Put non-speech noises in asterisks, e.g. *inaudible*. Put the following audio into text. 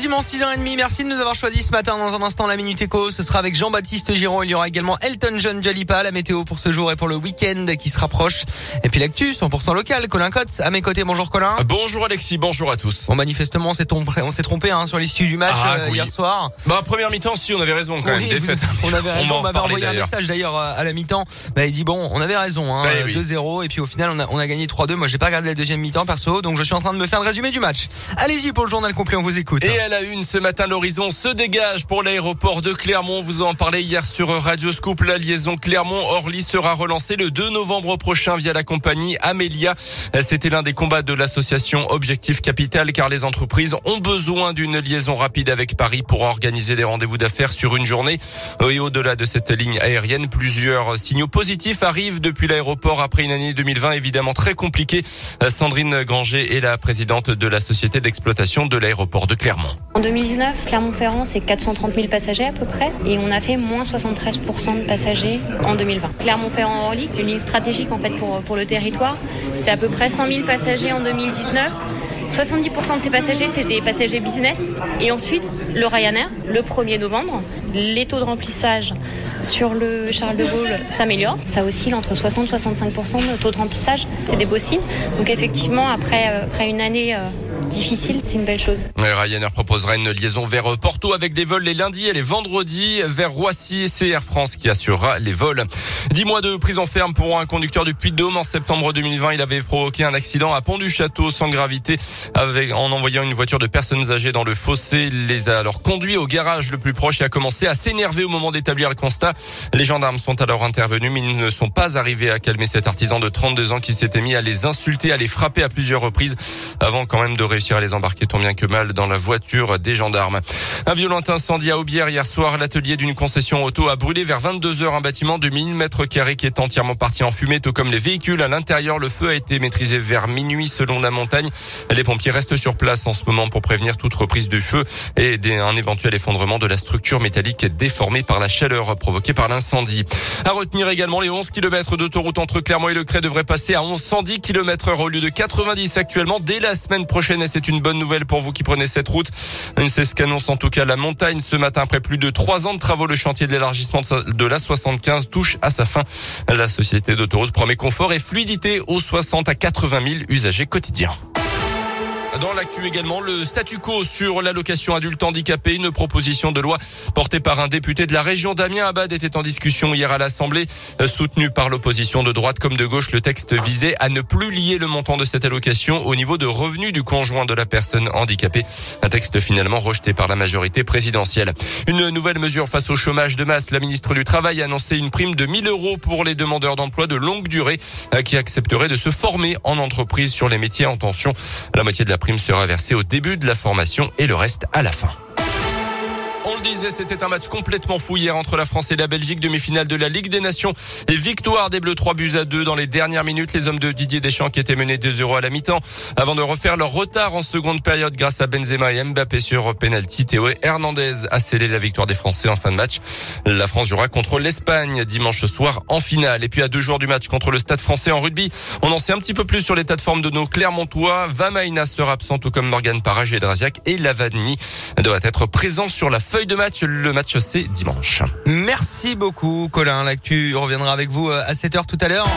quasiment 6h30. Merci de nous avoir choisi ce matin. Dans un instant, la Minute Éco, ce sera avec Jean-Baptiste Giron. Il y aura également Elton John Jalipa, la météo pour ce jour et pour le week-end qui se rapproche. Et puis l'actu, 100% local. Colin Cotte, à mes côtés. Bonjour Colin. Bonjour Alexis, bonjour à tous. Bon, manifestement, on s'est trompé, on s'est trompé hein, sur l'issue du match Ah, euh, oui. hier soir. Bah, première mi-temps, si, on avait raison quand Oui, même. Défaite. on avait *laughs* raison, en on m'avait envoyé un message d'ailleurs euh, à la mi-temps. Bah, il dit bon, on avait raison, hein, Ouais, euh, oui. 2-0 et puis au final on a, on a gagné 3-2. Moi j'ai pas regardé la deuxième mi-temps perso, donc je suis en train de me faire le résumé du match. Allez-y pour le journal complet, on vous écoute. Et la une, ce matin, l'horizon se dégage pour l'aéroport de Clermont. Vous en parlez hier sur Radio Scoop. La liaison Clermont-Orly sera relancée le 2 novembre prochain via la compagnie Amelia. C'était l'un des combats de l'association Objectif Capital car les entreprises ont besoin d'une liaison rapide avec Paris pour organiser des rendez-vous d'affaires sur une journée. Et au-delà de cette ligne aérienne, plusieurs signaux positifs arrivent depuis l'aéroport après une année 2020 évidemment très compliquée. Sandrine Granger est la présidente de la société d'exploitation de l'aéroport de Clermont. En 2019, Clermont-Ferrand, c'est 430 000 passagers à peu près, et on a fait moins 73% de passagers en 2020. Clermont-Ferrand-Orly, c'est une ligne stratégique en fait pour, pour le territoire. C'est à peu près 100 000 passagers en 2019. 70% de ces passagers, c'est des passagers business. Et ensuite, le Ryanair, le 1er novembre, les taux de remplissage sur le Charles de Gaulle s'améliorent. Ça oscille entre 60 et 65% de taux de remplissage. C'est des beaux signes. Donc effectivement, après, euh, une année euh, difficile, c'est une belle chose. Ouais, Ryanair proposera une liaison vers Porto avec des vols les lundis et les vendredis vers Roissy. C'est Air France qui assurera les vols. Dix mois de prison ferme pour un conducteur du Puy-de-Dôme. En septembre 2020, il avait provoqué un accident à Pont du Château sans gravité avec, en envoyant une voiture de personnes âgées dans le fossé. Il les a alors conduits au garage le plus proche et a commencé à s'énerver au moment d'établir le constat. Les gendarmes sont alors intervenus, mais ils ne sont pas arrivés à calmer cet artisan de 32 ans qui s'était mis à les insulter, à les frapper à plusieurs reprises avant quand même de réussir à les embarquer tant bien que mal dans la voiture des gendarmes. Un violent incendie à Aubière hier soir. L'atelier d'une concession auto a brûlé vers 22 heures un bâtiment de 1000 mètres carrés qui est entièrement parti en fumée, tout comme les véhicules. À l'intérieur, le feu a été maîtrisé vers minuit selon la montagne. Les pompiers restent sur place en ce moment pour prévenir toute reprise du feu et un éventuel effondrement de la structure métallique déformée par la chaleur provoquée par l'incendie. À retenir également les 11 km d'autoroute entre Clermont et Le Cray devraient passer à 11 110 km heure au lieu de 90 actuellement dès la semaine prochaine et c'est une bonne nouvelle pour vous qui prenez cette route. C'est ce qu'annonce en tout cas la montagne ce matin après plus de trois ans de travaux. Le chantier de l'élargissement de la 75 touche à sa fin. La société d'autoroute promet confort et fluidité aux 60 à 80 000 usagers quotidiens. Dans l'actu également, le statu quo sur l'allocation adulte handicapé, une proposition de loi portée par un député de la région Damien Abad était en discussion hier à l'Assemblée, Euh, soutenu par l'opposition de droite comme de gauche. Le texte visait à ne plus lier le montant de cette allocation au niveau de revenus du conjoint de la personne handicapée. Un texte finalement rejeté par la majorité présidentielle. Une nouvelle mesure face au chômage de masse. La ministre du Travail a annoncé une prime de 1000 euros pour les demandeurs d'emploi de longue durée euh, qui accepteraient de se former en entreprise sur les métiers en tension. La moitié de la prime sera versée au début de la formation et le reste à la fin. On le disait, c'était un match complètement fou hier entre la France et la Belgique, demi-finale de la Ligue des Nations et victoire des Bleus 3 buts à 2 dans les dernières minutes. Les hommes de Didier Deschamps qui étaient menés 2-0 à la mi-temps avant de refaire leur retard en seconde période grâce à Benzema et Mbappé sur penalty. Théo Hernandez a scellé la victoire des Français en fin de match. La France jouera contre l'Espagne dimanche soir en finale. Et puis à deux jours du match contre le Stade français en rugby, on en sait un petit peu plus sur l'état de forme de nos Clermontois. Vamaina sera absent tout comme Morgan Parage et Draziak et Lavanini doit être présent sur la feuille de match. Le match c'est dimanche. Merci beaucoup Colin. L'actu reviendra avec vous euh, à 7h tout à l'heure.